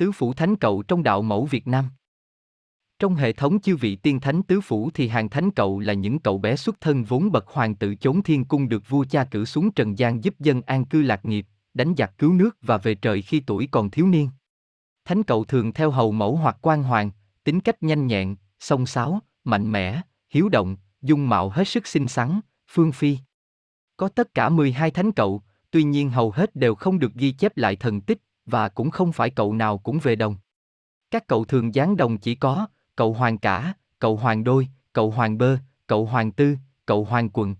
tứ phủ thánh cậu trong đạo mẫu Việt Nam. Trong hệ thống chư vị tiên thánh tứ phủ thì hàng thánh cậu là những cậu bé xuất thân vốn bậc hoàng tử chốn thiên cung được vua cha cử xuống trần gian giúp dân an cư lạc nghiệp, đánh giặc cứu nước và về trời khi tuổi còn thiếu niên. Thánh cậu thường theo hầu mẫu hoặc quan hoàng, tính cách nhanh nhẹn, song sáo, mạnh mẽ, hiếu động, dung mạo hết sức xinh xắn, phương phi. Có tất cả 12 thánh cậu, tuy nhiên hầu hết đều không được ghi chép lại thần tích, và cũng không phải cậu nào cũng về đồng. Các cậu thường dán đồng chỉ có, cậu hoàng cả, cậu hoàng đôi, cậu hoàng bơ, cậu hoàng tư, cậu hoàng quần.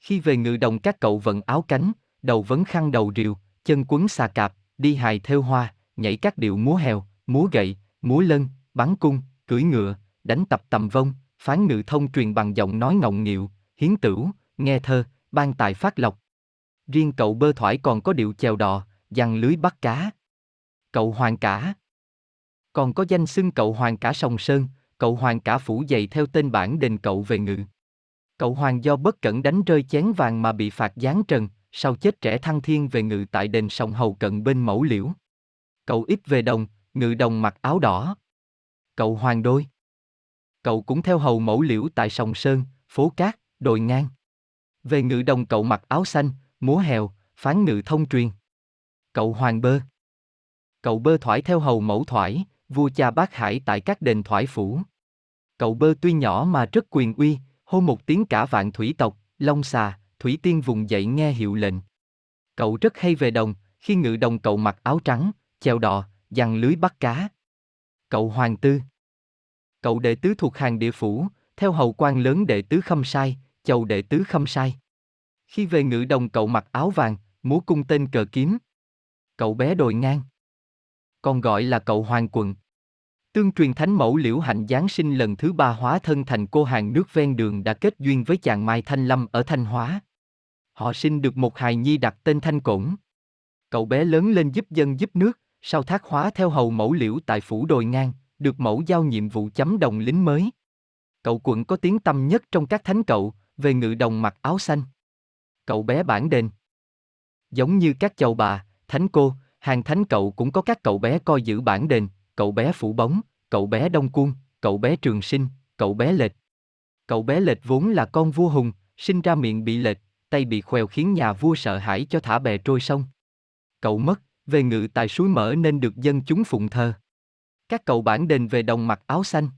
Khi về ngự đồng các cậu vận áo cánh, đầu vấn khăn đầu rìu, chân quấn xà cạp, đi hài theo hoa, nhảy các điệu múa hèo, múa gậy, múa lân, bắn cung, cưỡi ngựa, đánh tập tầm vông, phán ngự thông truyền bằng giọng nói ngọng nghịu, hiến tửu, nghe thơ, ban tài phát lộc. Riêng cậu bơ thoải còn có điệu chèo đò, giăng lưới bắt cá. Cậu hoàng cả. Còn có danh xưng cậu hoàng cả sòng sơn, cậu hoàng cả phủ dày theo tên bản đền cậu về ngự. Cậu hoàng do bất cẩn đánh rơi chén vàng mà bị phạt giáng trần, sau chết trẻ thăng thiên về ngự tại đền sông hầu cận bên mẫu liễu. Cậu ít về đồng, ngự đồng mặc áo đỏ. Cậu hoàng đôi. Cậu cũng theo hầu mẫu liễu tại sông Sơn, phố Cát, đồi ngang. Về ngự đồng cậu mặc áo xanh, múa hèo, phán ngự thông truyền. Cậu hoàng bơ. Cậu bơ thoải theo hầu mẫu thoải, vua cha bác hải tại các đền thoải phủ. Cậu bơ tuy nhỏ mà rất quyền uy, hô một tiếng cả vạn thủy tộc, long xà, thủy tiên vùng dậy nghe hiệu lệnh. Cậu rất hay về đồng, khi ngự đồng cậu mặc áo trắng, chèo đò, giăng lưới bắt cá. Cậu hoàng tư. Cậu đệ tứ thuộc hàng địa phủ, theo hầu quan lớn đệ tứ khâm sai, chầu đệ tứ khâm sai. Khi về ngự đồng cậu mặc áo vàng, múa cung tên cờ kiếm. Cậu bé đồi ngang. Còn gọi là cậu hoàng quận. Tương truyền thánh mẫu liễu hạnh Giáng sinh lần thứ ba hóa thân thành cô hàng nước ven đường đã kết duyên với chàng Mai Thanh Lâm ở Thanh Hóa. Họ sinh được một hài nhi đặt tên Thanh Cổn. Cậu bé lớn lên giúp dân giúp nước, sau thác hóa theo hầu mẫu liễu tại phủ đồi ngang, được mẫu giao nhiệm vụ chấm đồng lính mới. Cậu quận có tiếng tâm nhất trong các thánh cậu, về ngự đồng mặc áo xanh. Cậu bé bản đền. Giống như các chầu bà, thánh cô, hàng thánh cậu cũng có các cậu bé coi giữ bản đền, cậu bé phủ bóng, cậu bé đông cuông, cậu bé trường sinh, cậu bé lệch. Cậu bé lệch vốn là con vua hùng, sinh ra miệng bị lệch, tay bị khoèo khiến nhà vua sợ hãi cho thả bè trôi sông. Cậu mất, về ngự tại suối mở nên được dân chúng phụng thờ. Các cậu bản đền về đồng mặc áo xanh.